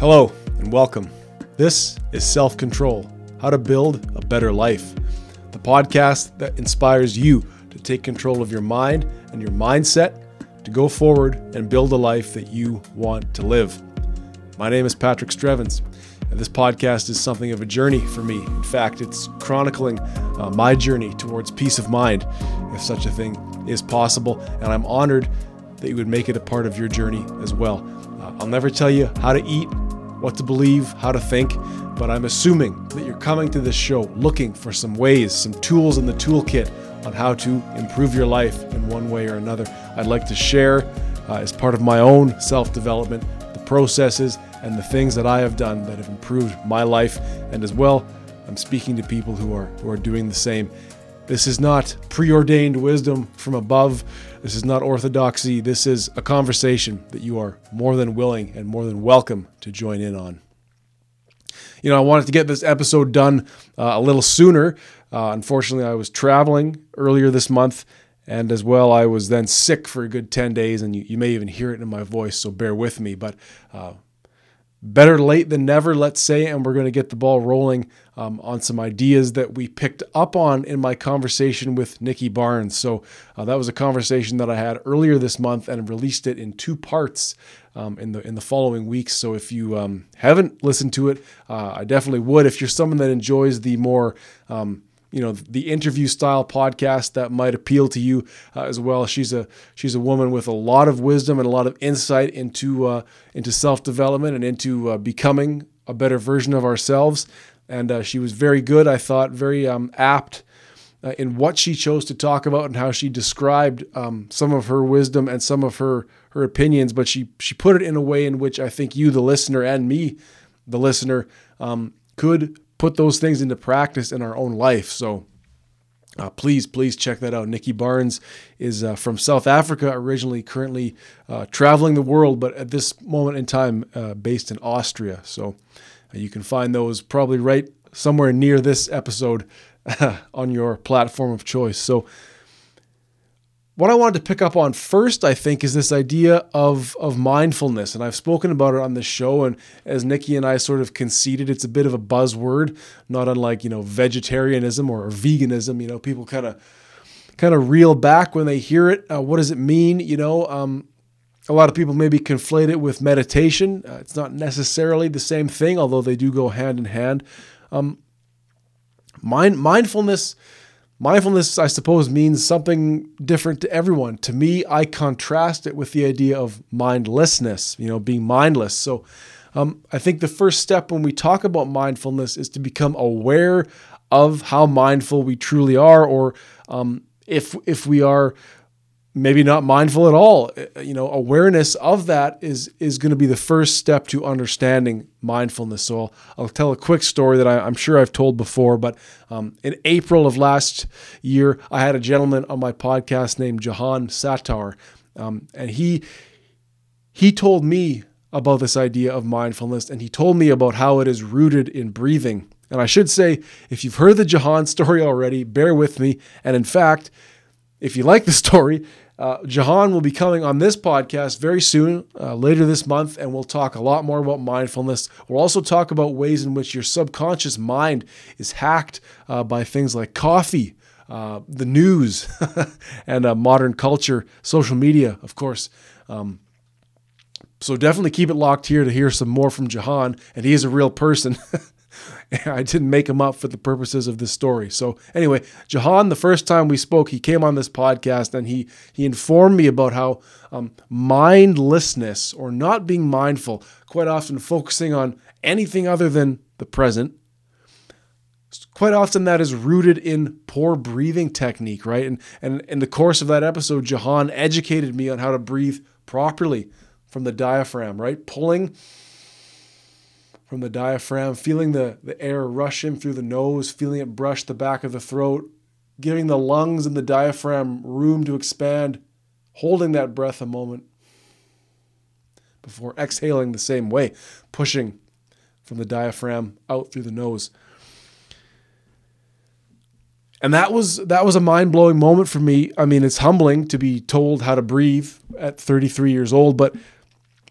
Hello and welcome. This is Self Control How to Build a Better Life, the podcast that inspires you to take control of your mind and your mindset to go forward and build a life that you want to live. My name is Patrick Strevens, and this podcast is something of a journey for me. In fact, it's chronicling uh, my journey towards peace of mind, if such a thing is possible, and I'm honored that you would make it a part of your journey as well. Uh, I'll never tell you how to eat, what to believe, how to think, but I'm assuming that you're coming to this show looking for some ways, some tools in the toolkit on how to improve your life in one way or another. I'd like to share, uh, as part of my own self development, the processes and the things that I have done that have improved my life, and as well, I'm speaking to people who are who are doing the same. This is not preordained wisdom from above. This is not orthodoxy. This is a conversation that you are more than willing and more than welcome to join in on. You know, I wanted to get this episode done uh, a little sooner. Uh, unfortunately, I was traveling earlier this month, and as well, I was then sick for a good 10 days, and you, you may even hear it in my voice, so bear with me. But uh, better late than never, let's say, and we're going to get the ball rolling um, on some ideas that we picked up on in my conversation with Nikki Barnes. So uh, that was a conversation that I had earlier this month and released it in two parts. Um, in the in the following weeks, so if you um, haven't listened to it, uh, I definitely would. If you're someone that enjoys the more um, you know the interview style podcast that might appeal to you uh, as well. She's a she's a woman with a lot of wisdom and a lot of insight into uh, into self development and into uh, becoming a better version of ourselves. And uh, she was very good, I thought, very um, apt. Uh, in what she chose to talk about and how she described um, some of her wisdom and some of her her opinions, but she she put it in a way in which I think you, the listener, and me, the listener, um, could put those things into practice in our own life. So uh, please, please check that out. Nikki Barnes is uh, from South Africa originally, currently uh, traveling the world, but at this moment in time, uh, based in Austria. So uh, you can find those probably right somewhere near this episode on your platform of choice. So what I wanted to pick up on first, I think, is this idea of of mindfulness, and I've spoken about it on this show. And as Nikki and I sort of conceded, it's a bit of a buzzword, not unlike you know vegetarianism or, veganism. You know, people kind of kind of reel back when they hear it. Uh, what does it mean? You know, um, a lot of people maybe conflate it with meditation. Uh, it's not necessarily the same thing, although they do go hand in hand. Um, mind mindfulness Mindfulness, I suppose, means something different to everyone. To me, I contrast it with the idea of mindlessness, you know, being mindless. So um, I think the first step when we talk about mindfulness is to become aware of how mindful we truly are, or um, if if we are maybe not mindful at all. Uh, you know awareness of that is is going to be the first step to understanding mindfulness. So i'll, I'll tell a quick story that I, am sure i've told before but um, in april of last year i had a gentleman on my podcast named jahan Satar, um, and he he told me about this idea of mindfulness and he told me about how it is rooted in breathing. And i should say if you've heard the jahan story already bear with me. And in fact if you like the story, uh, Jahan will be coming on this podcast very soon, uh, later this month, and we'll talk a lot more about mindfulness. We'll also talk about ways in which your subconscious mind is hacked uh, by things like coffee, uh, the news, and uh, modern culture, social media, of course. Um, so definitely keep it locked here to hear some more from Jahan, and he is a real person. I didn't make him up for the purposes of this story. So anyway, Jahan, the first time we spoke, he came on this podcast and he he informed me about how um, mindlessness or not being mindful, quite often focusing on anything other than the present, quite often that is rooted in poor breathing technique, right? And and in the course of that episode, Jahan educated me on how to breathe properly from the diaphragm, right? Pulling from the diaphragm, feeling the, the air rush in through the nose, feeling it brush the back of the throat, giving the lungs and the diaphragm room to expand, holding that breath a moment before exhaling the same way, pushing from the diaphragm out through the nose. And that was that was a mind-blowing moment for me. I mean, it's humbling to be told how to breathe at 33 years old, but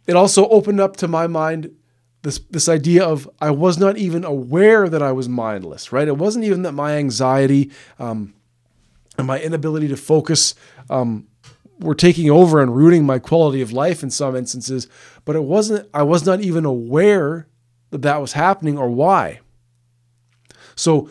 it also opened up to my mind this this idea of I was not even aware that I was mindless, right? It wasn't even that my anxiety um, and my inability to focus um, were taking over and ruining my quality of life in some instances, but it wasn't. I was not even aware that that was happening or why. So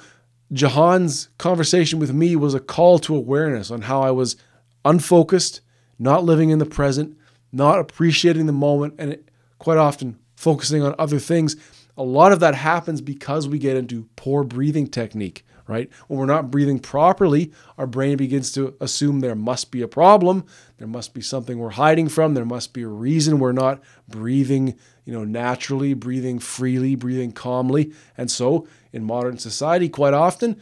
Jahan's conversation with me was a call to awareness on how I was unfocused, not living in the present, not appreciating the moment, and it, quite often focusing on other things. A lot of that happens because we get into poor breathing technique, right? When we're not breathing properly, our brain begins to assume there must be a problem, there must be something we're hiding from, there must be a reason we're not breathing, you know, naturally, breathing freely, breathing calmly. And so, in modern society, quite often,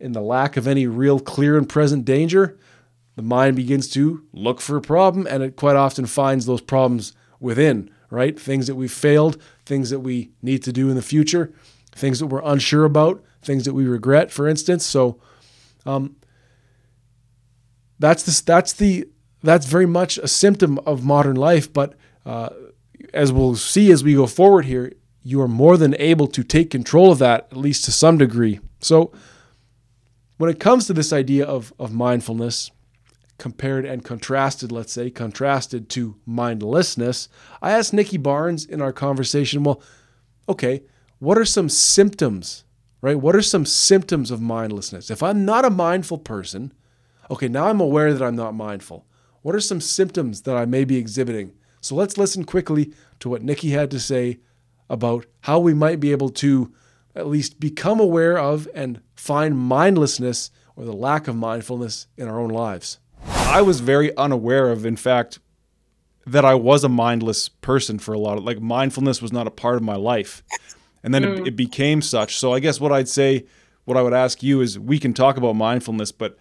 in the lack of any real clear and present danger, the mind begins to look for a problem and it quite often finds those problems within, right? Things that we've failed, things that we need to do in the future, things that we're unsure about, things that we regret, for instance. So, um, that's the that's the that's very much a symptom of modern life. But uh, as we'll see as we go forward here, you are more than able to take control of that, at least to some degree. So, when it comes to this idea of of mindfulness, compared and contrasted, let's say, contrasted to mindlessness, I asked Nikki Barnes in our conversation, well, okay, what are some symptoms, right? What are some symptoms of mindlessness? If I'm not a mindful person, okay, now I'm aware that I'm not mindful. What are some symptoms that I may be exhibiting? So let's listen quickly to what Nikki had to say about how we might be able to at least become aware of and find mindlessness or the lack of mindfulness in our own lives. I was very unaware of, in fact, that I was a mindless person for a lot of like mindfulness was not a part of my life. And then mm. it, it became such. So I guess what I'd say, what I would ask you is we can talk about mindfulness, but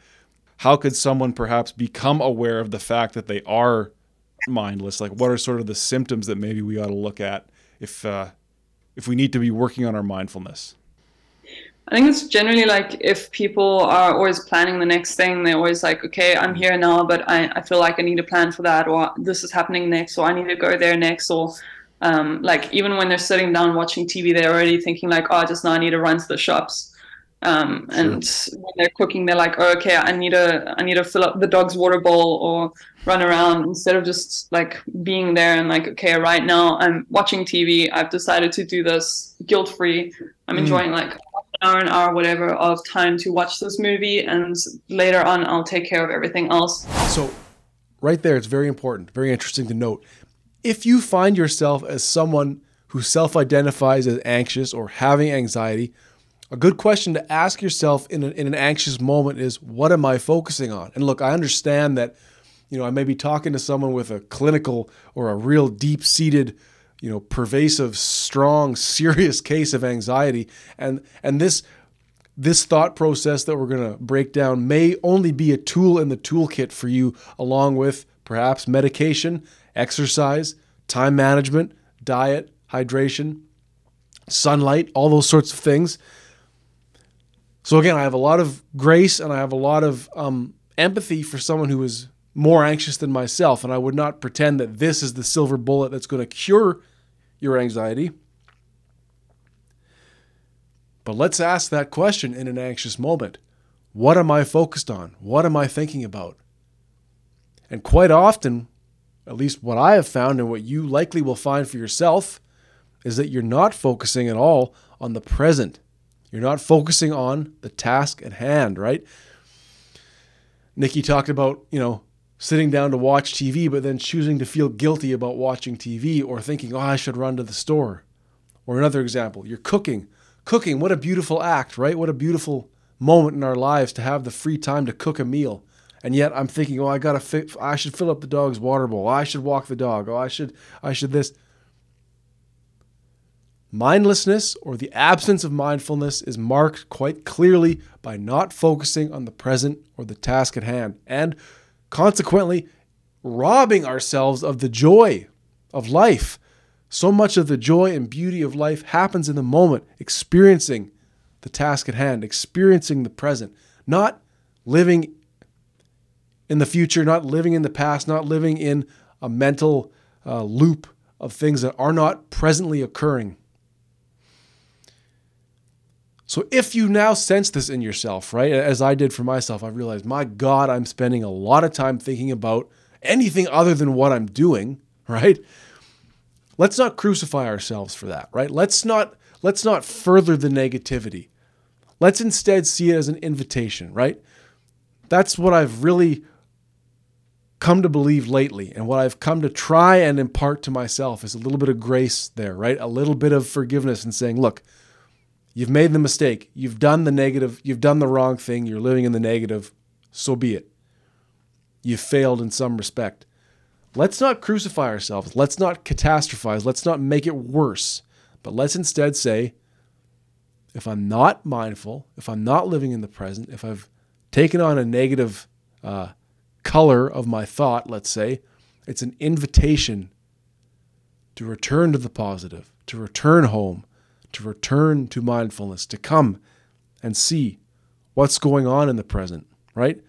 how could someone perhaps become aware of the fact that they are mindless? Like what are sort of the symptoms that maybe we ought to look at if uh, if we need to be working on our mindfulness? I think it's generally like if people are always planning the next thing, they're always like, okay, I'm here now, but I, I feel like I need a plan for that, or this is happening next, or I need to go there next, or um, like even when they're sitting down watching TV, they're already thinking like, oh, just now I need to run to the shops. Um, and sure. when they're cooking, they're like, oh, okay, I need to I need to fill up the dog's water bowl or run around instead of just like being there and like, okay, right now I'm watching TV. I've decided to do this guilt free. I'm mm. enjoying like hour, an hour, whatever, of time to watch this movie, and later on, I'll take care of everything else. So, right there, it's very important, very interesting to note. If you find yourself as someone who self identifies as anxious or having anxiety, a good question to ask yourself in, a, in an anxious moment is what am I focusing on? And look, I understand that, you know, I may be talking to someone with a clinical or a real deep seated you know pervasive strong serious case of anxiety. And and this this thought process that we're going to break down may only be a tool in the toolkit for you along with perhaps medication exercise time management diet hydration sunlight all those sorts of things. So again i have a lot of grace and i have a lot of um, empathy for someone who is more anxious than myself. And I would not pretend that this is the silver bullet that's going to cure your anxiety. But let's ask that question in an anxious moment What am I focused on? What am I thinking about? And quite often, at least what I have found and what you likely will find for yourself, is that you're not focusing at all on the present. You're not focusing on the task at hand, right? Nikki talked about, you know, sitting down to watch TV, but then choosing to feel guilty about watching TV or thinking, oh, I should run to the store. Or another example, you're cooking. Cooking, what a beautiful act, right? What a beautiful moment in our lives to have the free time to cook a meal. And yet I'm thinking, oh, I gotta, fi- I should fill up the dog's water bowl. I should walk the dog. Oh, I should, I should this. Mindlessness or the absence of mindfulness is marked quite clearly by not focusing on the present or the task at hand. And consequently robbing ourselves of the joy of life. So much of the joy and beauty of life happens in the moment, experiencing the task at hand, experiencing the present, not living in the future, not living in the past, not living in a mental uh, loop of things that are not presently occurring. So if you now sense this in yourself, right, as I did for myself, I realized, my God, I'm spending a lot of time thinking about anything other than what I'm doing, right? Let's not crucify ourselves for that, right? Let's not let's not further the negativity. Let's instead see it as an invitation, right? That's what I've really come to believe lately and what I've come to try and impart to myself is a little bit of grace there, right? A little bit of forgiveness and saying, look, you've made the mistake. You've done the negative. You've done the wrong thing. You're living in the negative. So be it. You've failed in some respect. Let's not crucify ourselves. Let's not catastrophize. Let's not make it worse. But let's instead say, if I'm not mindful, if I'm not living in the present, if I've taken on a negative uh, color of my thought, let's say, it's an invitation to return to the positive, to return home, to return to mindfulness, to come and see what's going on in the present, right?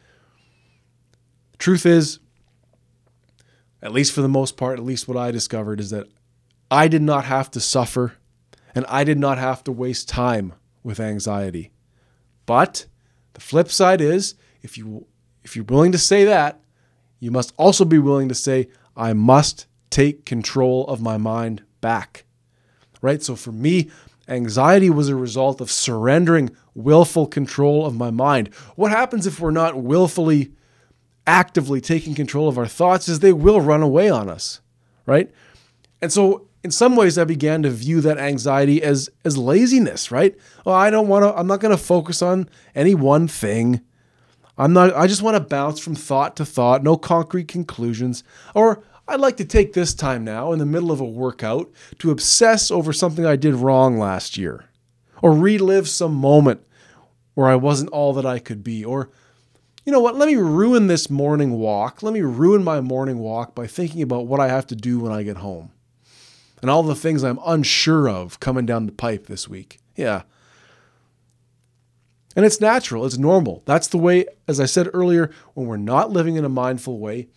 Truth is, at least for the most part, at least what I discovered is that I did not have to suffer and I did not have to waste time with anxiety. But the flip side is if you if you're willing to say that, you must also be willing to say, I must take control of my mind back. Right? So for me, anxiety was a result of surrendering willful control of my mind. What happens if we're not willfully, actively taking control of our thoughts is they will run away on us. Right? And so in some ways I began to view that anxiety as as laziness, right? Oh, I don't want to I'm not going to focus on any one thing. I'm not I just want to bounce from thought to thought, no concrete conclusions. Or I'd like to take this time now in the middle of a workout to obsess over something I did wrong last year or relive some moment where I wasn't all that I could be or you know what, let me ruin this morning walk. Let me ruin my morning walk by thinking about what I have to do when I get home and all the things I'm unsure of coming down the pipe this week. Yeah, and it's natural, it's normal. That's the way, as I said earlier, when we're not living in a mindful way,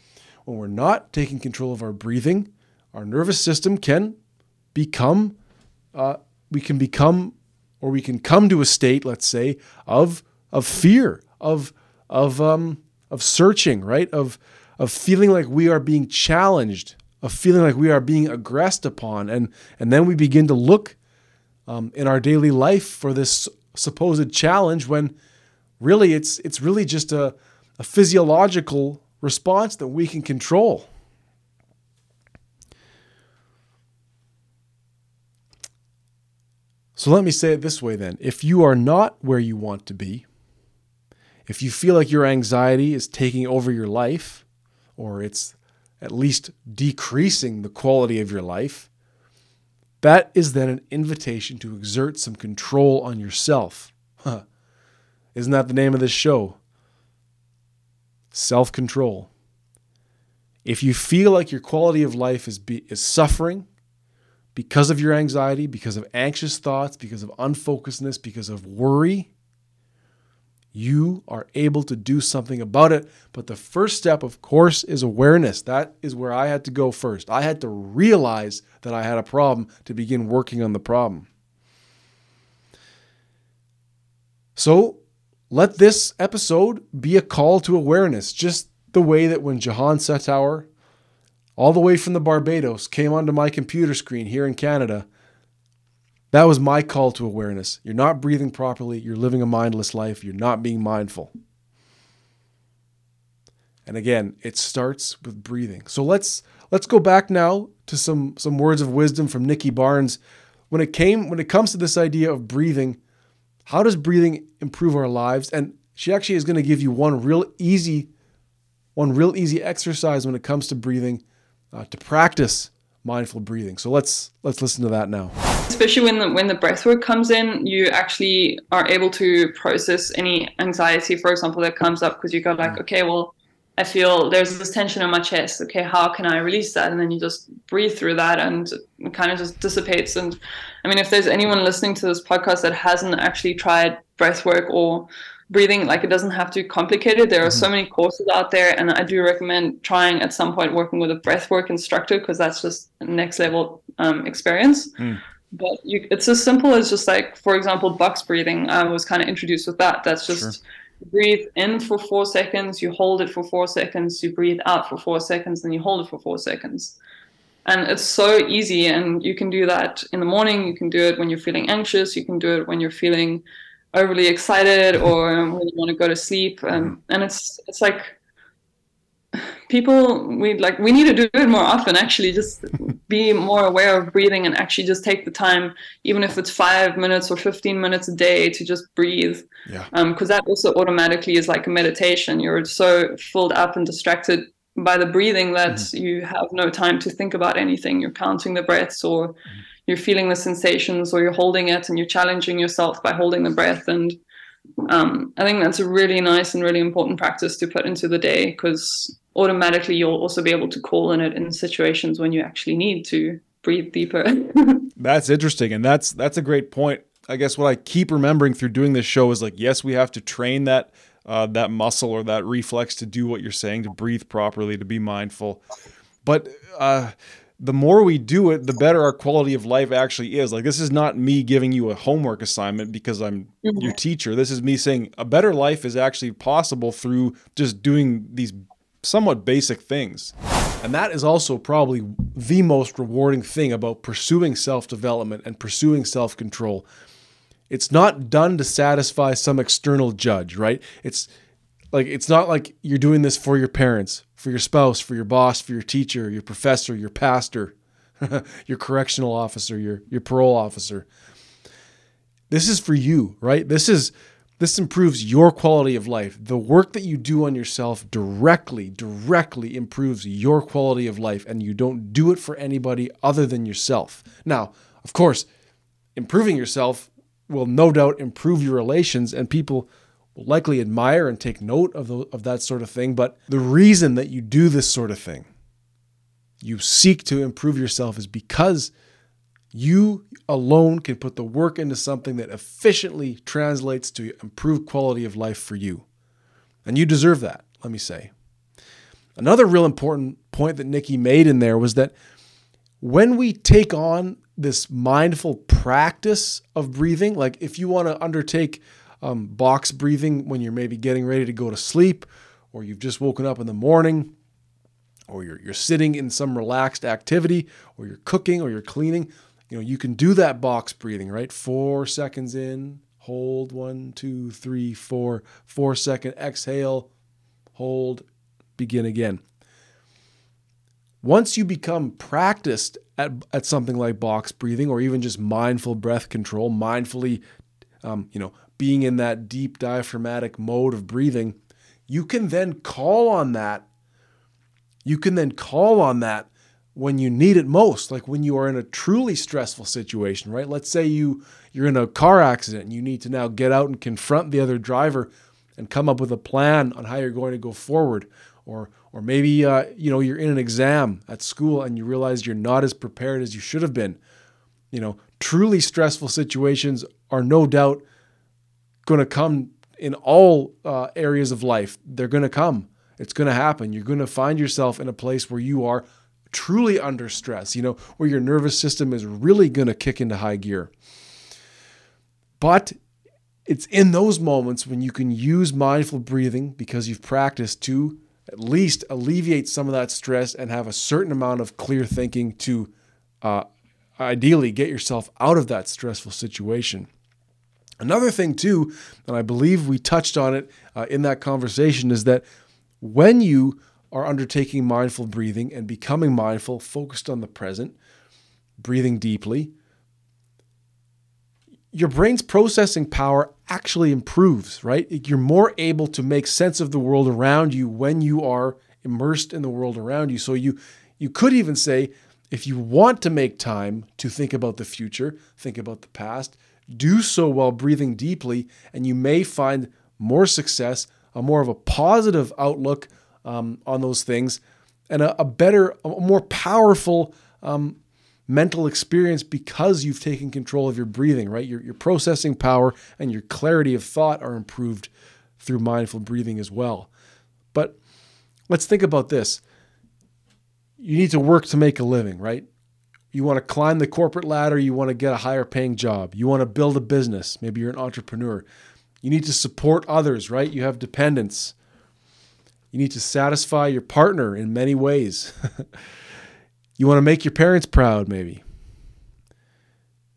when we're not taking control of our breathing, our nervous system can become, uh, we can become, or we can come to a state, let's say, of of fear, of of um, of searching, right? Of of feeling like we are being challenged, of feeling like we are being aggressed upon, and and then we begin to look um, in our daily life for this supposed challenge when really it's it's really just a, a physiological response that we can control. So let me say it this way then. If you are not where you want to be, if you feel like your anxiety is taking over your life, or it's at least decreasing the quality of your life, that is then an invitation to exert some control on yourself. Huh. Isn't that the name of this show? Self control. If you feel like your quality of life is, be, is suffering because of your anxiety, because of anxious thoughts, because of unfocusedness, because of worry, you are able to do something about it. But the first step, of course, is awareness. That is where I had to go first. I had to realize that I had a problem to begin working on the problem. So let this episode be a call to awareness, just the way that when Jahan Setower, all the way from the Barbados, came onto my computer screen here in Canada that was my call to awareness. You're not breathing properly. You're living a mindless life. You're not being mindful. And again, it starts with breathing. So let's let's go back now to some some words of wisdom from Nikki Barnes. When it came when it comes to this idea of breathing, how does breathing improve our lives? And she actually is going to give you one real easy one real easy exercise when it comes to breathing uh, to practice mindful breathing. So let's let's listen to that now. Especially when the when the breath work comes in, you actually are able to process any anxiety, for example, that comes up because you go like, mm. okay, well, I feel there's this tension in my chest. Okay, how can I release that? And then you just breathe through that, and it kind of just dissipates. And I mean, if there's anyone listening to this podcast that hasn't actually tried breath work or breathing like it doesn't have to be complicated there are mm-hmm. so many courses out there and i do recommend trying at some point working with a breathwork instructor because that's just next level um, experience mm. but you, it's as simple as just like for example box breathing i was kind of introduced with that that's just sure. Breathe in for four seconds you hold it for four seconds you breathe out for four seconds then you hold it for four seconds and it's so easy and you can do that in the morning you can do it when you're feeling anxious you can do it when you're feeling overly excited or when you want to go to sleep and mm-hmm. and it's it's like people we like we need to do it more often actually just be more aware of breathing and actually just take the time even if it's five minutes or 15 minutes a day to just breathe. Yeah. Because um, that also automatically is like a meditation. You're so filled up and distracted by the breathing that mm-hmm. you have no time to think about anything. You're counting the breaths or mm-hmm. you're feeling the sensations or you're holding it and you're challenging yourself by holding the breath. And um, i think that's a really nice and really important practice to put into the day because automatically you'll also be able to call in it in situations when you actually need to breathe deeper that's interesting and that's that's a great point i guess what i keep remembering through doing this show is like yes we have to train that uh, that muscle or that reflex to do what you're saying to breathe properly to be mindful but uh, the more we do it, the better our quality of life actually is. Like this is not me giving you a homework assignment because I'm mm-hmm. your teacher. This is me saying a better life is actually possible through just doing these somewhat basic things. And that is also probably the most rewarding thing about pursuing self-development and pursuing self-control. It's not done to satisfy some external judge, right? It's like it's not like you're doing this for your parents, for your spouse, for your boss, for your teacher, your professor, your pastor, your correctional officer, your your parole officer. This is for you, right? This is this improves your quality of life. The work that you do on yourself directly, directly improves your quality of life, and you don't do it for anybody other than yourself. Now, of course, improving yourself will no doubt improve your relations, and people will likely admire and take note of, the, of that sort of thing. But the reason that you do this sort of thing, you seek to improve yourself, is because you alone can put the work into something that efficiently translates to improved quality of life for you. And you deserve that, let me say. Another real important point that Nikki made in there was that when we take on this mindful practice of breathing, like if you want to undertake um, box breathing when you're maybe getting ready to go to sleep, or you've just woken up in the morning, or you're, you're sitting in some relaxed activity, or you're cooking, or you're cleaning. You know, you can do that box breathing, right? Four seconds in, hold one, two, three, four, four second exhale, hold, begin again. Once you become practiced at, at something like box breathing or even just mindful breath control, mindfully, um, you know, being in that deep diaphragmatic mode of breathing, you can then call on that. You can then call on that when you need it most, like when you are in a truly stressful situation, right? Let's say you you're in a car accident and you need to now get out and confront the other driver and come up with a plan on how you're going to go forward or or maybe uh, you know you're in an exam at school and you realize you're not as prepared as you should have been you know truly stressful situations are no doubt going to come in all uh, areas of life. They're going to come. It's going to happen. You're going to find yourself in a place where you are truly under stress, you know, where your nervous system is really going to kick into high gear. But it's in those moments when you can use mindful breathing because you've practiced to at least alleviate some of that stress and have a certain amount of clear thinking to uh, ideally get yourself out of that stressful situation. Another thing, too, and I believe we touched on it uh, in that conversation, is that when you are undertaking mindful breathing and becoming mindful, focused on the present, breathing deeply, your brain's processing power actually improves, right? You're more able to make sense of the world around you when you are immersed in the world around you. So you you could even say if you want to make time to think about the future, think about the past, do so while breathing deeply, and you may find more success, a more of a positive outlook um, on those things, and a, a, better, a more powerful um, mental experience because you've taken control of your breathing, right? Your, your processing power and your clarity of thought are improved through mindful breathing as well. But let's think about this. You need to work to make a living, right? You want to climb the corporate ladder, you want to get a higher paying job, you want to build a business, maybe you're an entrepreneur. You need to support others, right? You have dependents. You need to satisfy your partner in many ways. you want to make your parents proud, maybe.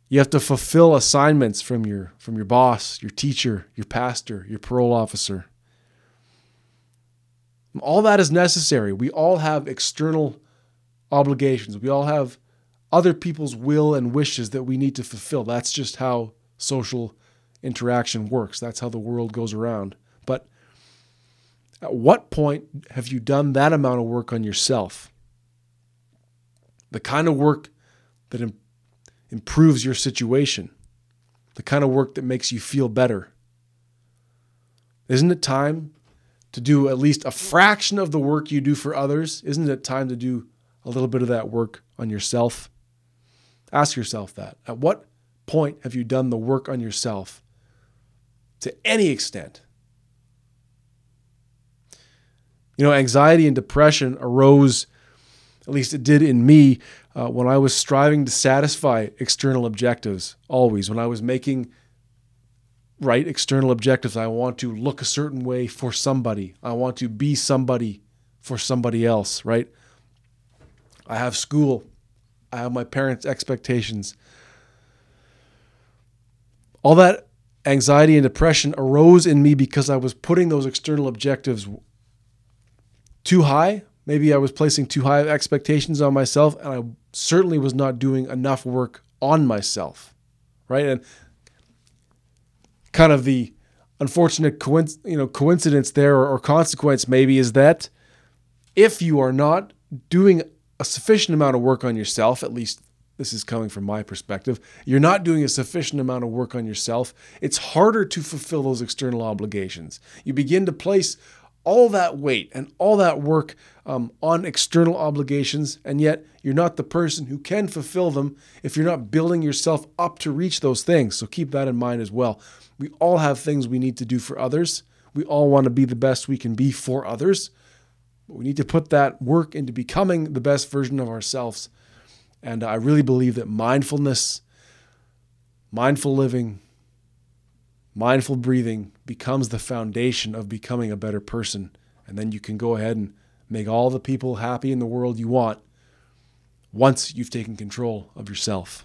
You have to fulfill assignments from your from your boss, your teacher, your pastor, your parole officer. All that is necessary. We all have external obligations. We all have other people's will and wishes that we need to fulfill. That's just how social interaction works. That's how the world goes around. But at what point have you done that amount of work on yourself? The kind of work that Im- improves your situation, the kind of work that makes you feel better. Isn't it time to do at least a fraction of the work you do for others? Isn't it time to do a little bit of that work on yourself? Ask yourself that. At what point have you done the work on yourself to any extent? You know, anxiety and depression arose, at least it did in me, uh, when I was striving to satisfy external objectives, always. When I was making right external objectives, I want to look a certain way for somebody, I want to be somebody for somebody else, right? I have school, I have my parents' expectations. All that anxiety and depression arose in me because I was putting those external objectives too high. Maybe I was placing too high expectations on myself, and I certainly was not doing enough work on myself, right? And kind of the unfortunate coinc- you know coincidence there or, or consequence maybe is that if you are not doing a sufficient amount of work on yourself, at least this is coming from my perspective, you're not doing a sufficient amount of work on yourself, it's harder to fulfill those external obligations. You begin to place all that weight and all that work um, on external obligations, and yet you're not the person who can fulfill them if you're not building yourself up to reach those things. So keep that in mind as well. We all have things we need to do for others. We all want to be the best we can be for others. But we need to put that work into becoming the best version of ourselves. And I really believe that mindfulness, mindful living, mindful breathing becomes the foundation of becoming a better person. And then you can go ahead and make all the people happy in the world you want once you've taken control of yourself.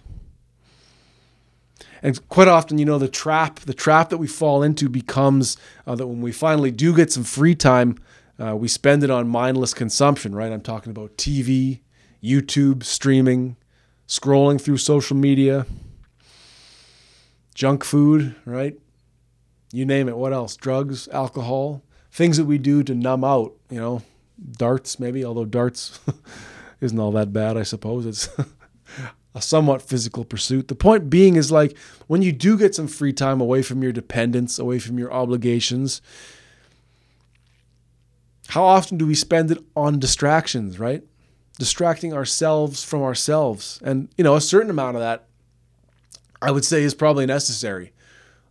And quite often, you know, the trap, the trap that we fall into becomes uh, that when we finally do get some free time, uh, we spend it on mindless consumption, right? I'm talking about TV, YouTube, streaming, scrolling through social media, junk food, right? You name it. What else? Drugs, alcohol, things that we do to numb out, you know, darts maybe, although darts isn't all that bad, I suppose. It's a somewhat physical pursuit. The point being is like when you do get some free time away from your dependents, away from your obligations, how often do we spend it on distractions, right? Distracting ourselves from ourselves. And, you know, a certain amount of that, I would say, is probably necessary.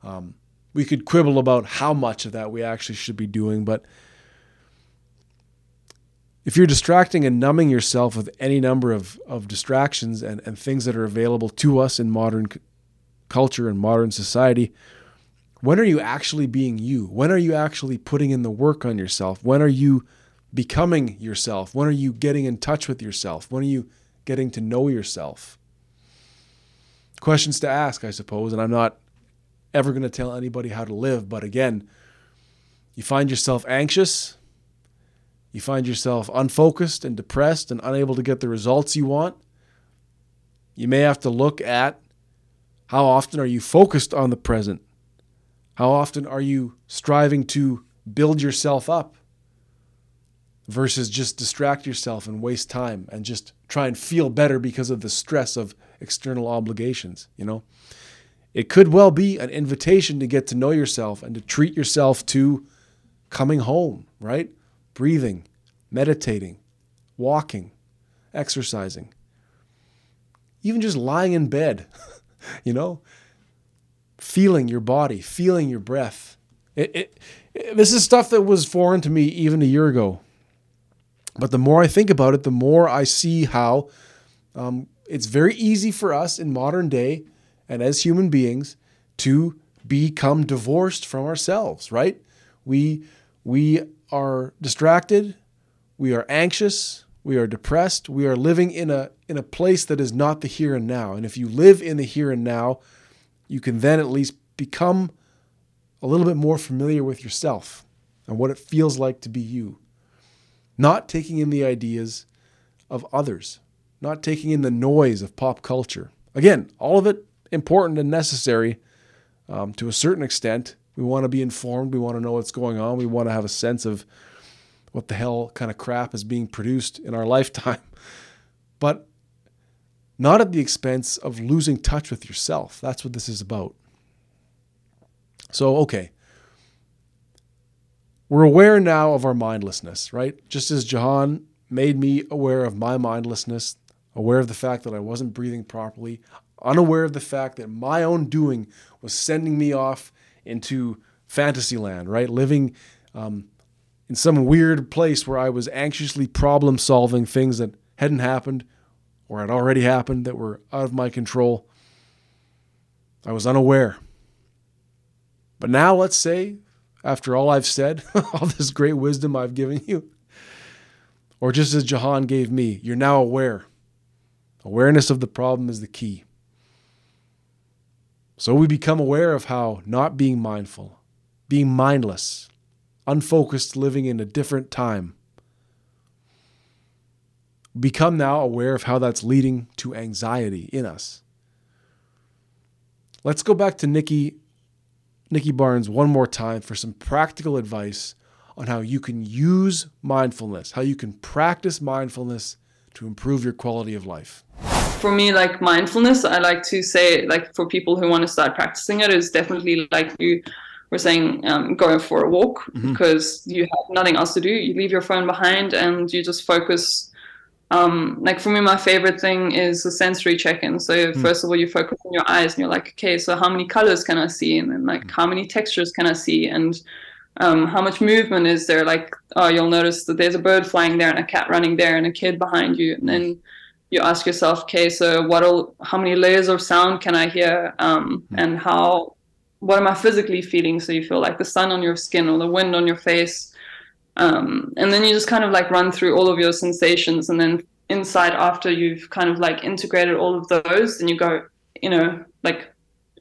Um, we could quibble about how much of that we actually should be doing, but if you're distracting and numbing yourself with any number of, of distractions and, and things that are available to us in modern c- culture and modern society, when are you actually being you? When are you actually putting in the work on yourself? When are you becoming yourself? When are you getting in touch with yourself? When are you getting to know yourself? Questions to ask, I suppose, and I'm not ever going to tell anybody how to live, but again, you find yourself anxious, you find yourself unfocused and depressed and unable to get the results you want, you may have to look at how often are you focused on the present? How often are you striving to build yourself up versus just distract yourself and waste time and just try and feel better because of the stress of external obligations, you know? It could well be an invitation to get to know yourself and to treat yourself to coming home, right? Breathing, meditating, walking, exercising, even just lying in bed, you know? Feeling your body, feeling your breath. It, it, it, this is stuff that was foreign to me even a year ago. But the more I think about it, the more I see how um, it's very easy for us in modern day and as human beings to become divorced from ourselves, right? We we are distracted, we are anxious, we are depressed, we are living in a in a place that is not the here and now. And if you live in the here and now, you can then at least become a little bit more familiar with yourself and what it feels like to be you. Not taking in the ideas of others, not taking in the noise of pop culture. Again, all of it important and necessary um, to a certain extent. We want to be informed. We want to know what's going on. We want to have a sense of what the hell kind of crap is being produced in our lifetime. But not at the expense of losing touch with yourself. That's what this is about. So, okay. We're aware now of our mindlessness, right? Just as Jahan made me aware of my mindlessness, aware of the fact that I wasn't breathing properly, unaware of the fact that my own doing was sending me off into fantasy land, right? Living um, in some weird place where I was anxiously problem solving things that hadn't happened or had already happened that were out of my control. I was unaware. But now, let's say, after all I've said, all this great wisdom I've given you, or just as Jahan gave me, you're now aware. Awareness of the problem is the key. So we become aware of how not being mindful, being mindless, unfocused, living in a different time, become now aware of how that's leading to anxiety in us. Let's go back to Nikki Nikki Barnes one more time for some practical advice on how you can use mindfulness, how you can practice mindfulness to improve your quality of life for me like mindfulness i like to say like for people who want to start practicing it is definitely like you were saying um, going for a walk mm-hmm. because you have nothing else to do you leave your phone behind and you just focus um, like for me my favorite thing is the sensory check-in so mm-hmm. first of all you focus on your eyes and you're like okay so how many colors can i see and then like mm-hmm. how many textures can i see and um, how much movement is there like oh you'll notice that there's a bird flying there and a cat running there and a kid behind you and then you ask yourself, okay, so what? How many layers of sound can I hear, um, mm. and how? What am I physically feeling? So you feel like the sun on your skin or the wind on your face, um, and then you just kind of like run through all of your sensations, and then inside after you've kind of like integrated all of those, then you go, you know, like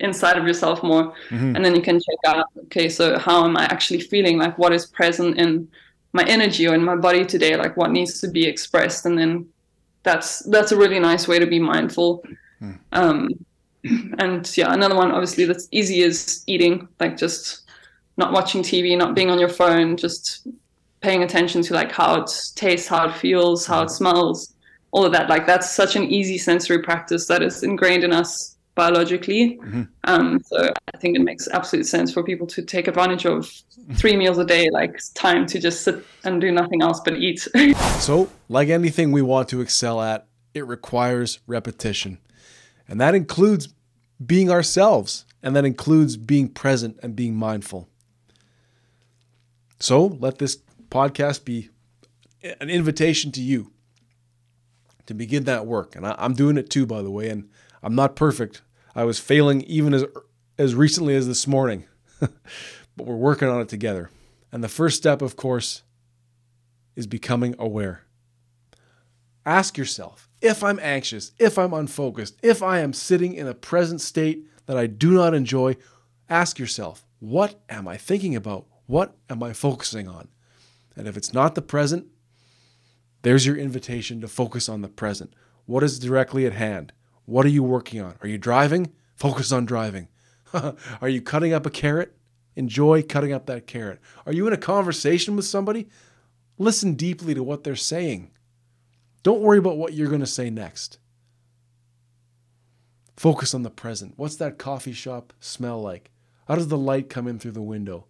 inside of yourself more, mm-hmm. and then you can check out, okay, so how am I actually feeling? Like what is present in my energy or in my body today? Like what needs to be expressed, and then that's that's a really nice way to be mindful. Hmm. Um, and yeah, another one obviously that's easy is eating, like just not watching TV, not being on your phone, just paying attention to like how it tastes, how it feels, how it smells, all of that. Like that's such an easy sensory practice that is ingrained in us biologically. Mm-hmm. Um, so I think it makes absolute sense for people to take advantage of three meals a day, like time to just sit and do nothing else but eat. so, like anything we want to excel at, it requires repetition. And that includes being ourselves, and that includes being present and being mindful. So, let this podcast be an invitation to you to begin that work. And I, am doing it too, by the way, and I'm not perfect. I was failing even as as recently as this morning. but we're working on it together. And the first step, of course, is becoming aware. Ask yourself if I'm anxious, if I'm unfocused, if I am sitting in a present state that I do not enjoy, ask yourself, what am I thinking about? What am I focusing on? And if it's not the present, there's your invitation to focus on the present. What is directly at hand? What are you working on? Are you driving? Focus on driving. are you cutting up a carrot? Enjoy cutting up that carrot. Are you in a conversation with somebody? Listen deeply to what they're saying. Don't worry about what you're going to say next. Focus on the present. What's that coffee shop smell like? How does the light come in through the window?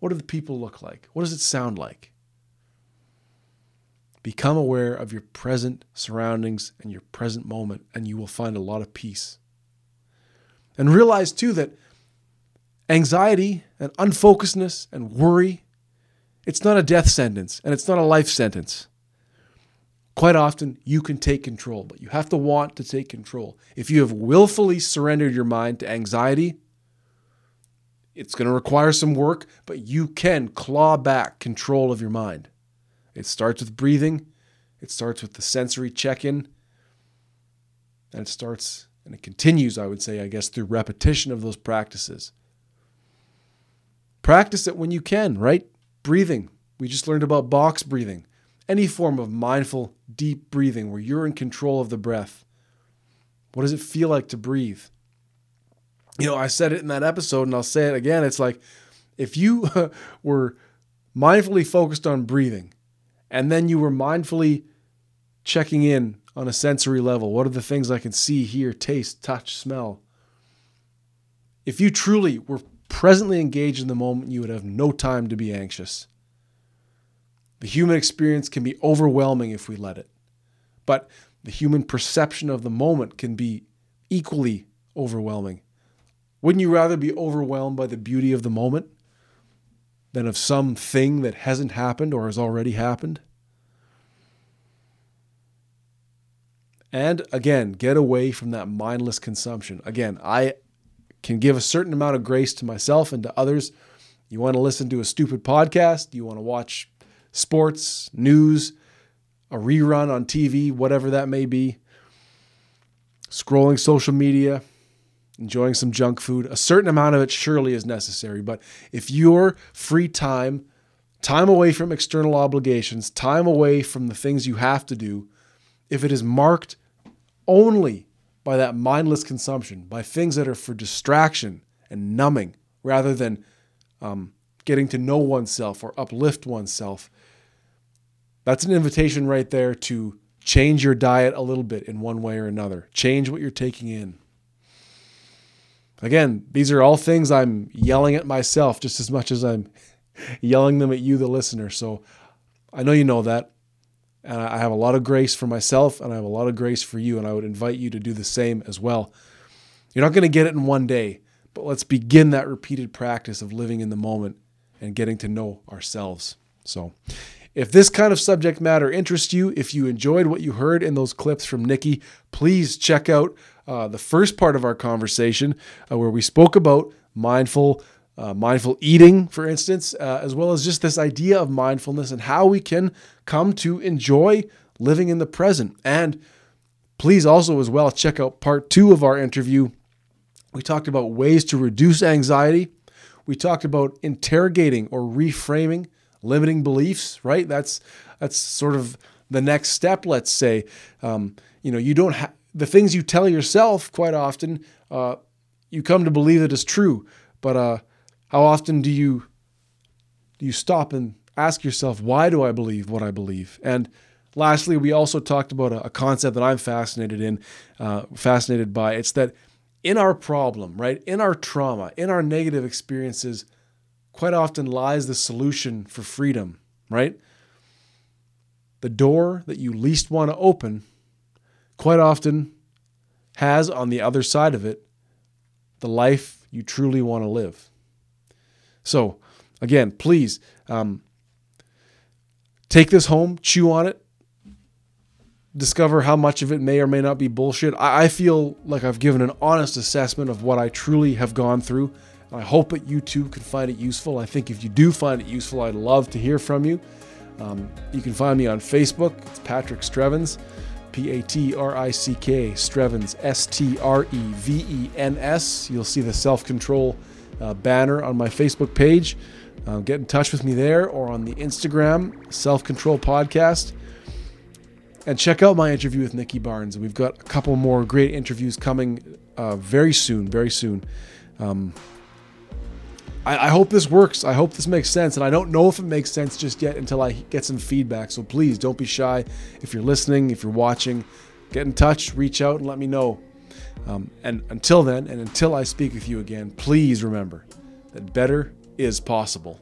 What do the people look like? What does it sound like? Become aware of your present surroundings and your present moment, and you will find a lot of peace. And realize too that Anxiety and unfocusedness and worry, it's not a death sentence and it's not a life sentence. Quite often, you can take control, but you have to want to take control. If you have willfully surrendered your mind to anxiety, it's going to require some work, but you can claw back control of your mind. It starts with breathing, it starts with the sensory check in, and it starts and it continues, I would say, I guess, through repetition of those practices. Practice it when you can, right? Breathing. We just learned about box breathing. Any form of mindful, deep breathing where you're in control of the breath. What does it feel like to breathe? You know, I said it in that episode and I'll say it again. It's like if you were mindfully focused on breathing and then you were mindfully checking in on a sensory level, what are the things I can see, hear, taste, touch, smell? If you truly were presently engaged in the moment, you would have no time to be anxious. The human experience can be overwhelming if we let it, but the human perception of the moment can be equally overwhelming. Wouldn't you rather be overwhelmed by the beauty of the moment than of some thing that hasn't happened or has already happened? And again, get away from that mindless consumption. Again, I can give a certain amount of grace to myself and to others. You want to listen to a stupid podcast, you want to watch sports, news, a rerun on TV, whatever that may be, scrolling social media, enjoying some junk food. A certain amount of it surely is necessary. But if your free time, time away from external obligations, time away from the things you have to do, if it is marked only by that mindless consumption, by things that are for distraction and numbing rather than um, getting to know oneself or uplift oneself. That's an invitation right there to change your diet a little bit in one way or another. Change what you're taking in. Again, these are all things I'm yelling at myself just as much as I'm yelling them at you, the listener. So I know you know that. And I have a lot of grace for myself and I have a lot of grace for you. And I would invite you to do the same as well. You're not going to get it in one day, but let's begin that repeated practice of living in the moment and getting to know ourselves. So, if this kind of subject matter interests you, if you enjoyed what you heard in those clips from Nikki, please check out uh, the first part of our conversation uh, where we spoke about mindful uh, mindful eating, for instance, uh, as well as just this idea of mindfulness and how we can come to enjoy living in the present. And please also, as well, check out part two of our interview. We talked about ways to reduce anxiety. We talked about interrogating or reframing limiting beliefs, right? That's that's sort of the next step. Let's say, um, you know, you don't have the things you tell yourself. Quite often, uh, you come to believe it is true, but uh, how often do you do you stop and ask yourself, why do I believe what I believe? And lastly, we also talked about a, a concept that I'm fascinated in, uh, fascinated by. It's that in our problem, right, in our trauma, in our negative experiences, quite often lies the solution for freedom, right? The door that you least want to open quite often has on the other side of it the life you truly want to live. So, again, please um, take this home, chew on it, discover how much of it may or may not be bullshit. I, I feel like I've given an honest assessment of what I truly have gone through. I hope that you too can find it useful. I think if you do find it useful, I'd love to hear from you. Um, you can find me on Facebook. It's Patrick Strevens, P A T R I C K, Strevens, S T R E V E N S. You'll see the self control uh, banner on my Facebook page. Uh, get in touch with me there or on the Instagram, Self Control Podcast. And check out my interview with Nikki Barnes. We've got a couple more great interviews coming uh, very soon, very soon. Um, I, I, hope this works. I hope this makes sense. And I don't know if it makes sense just yet until I get some feedback. So please don't be shy. If you're listening, if you're watching, get in touch, reach out, and let me know. Um, and until then, and until I speak with you again, please remember that better is possible.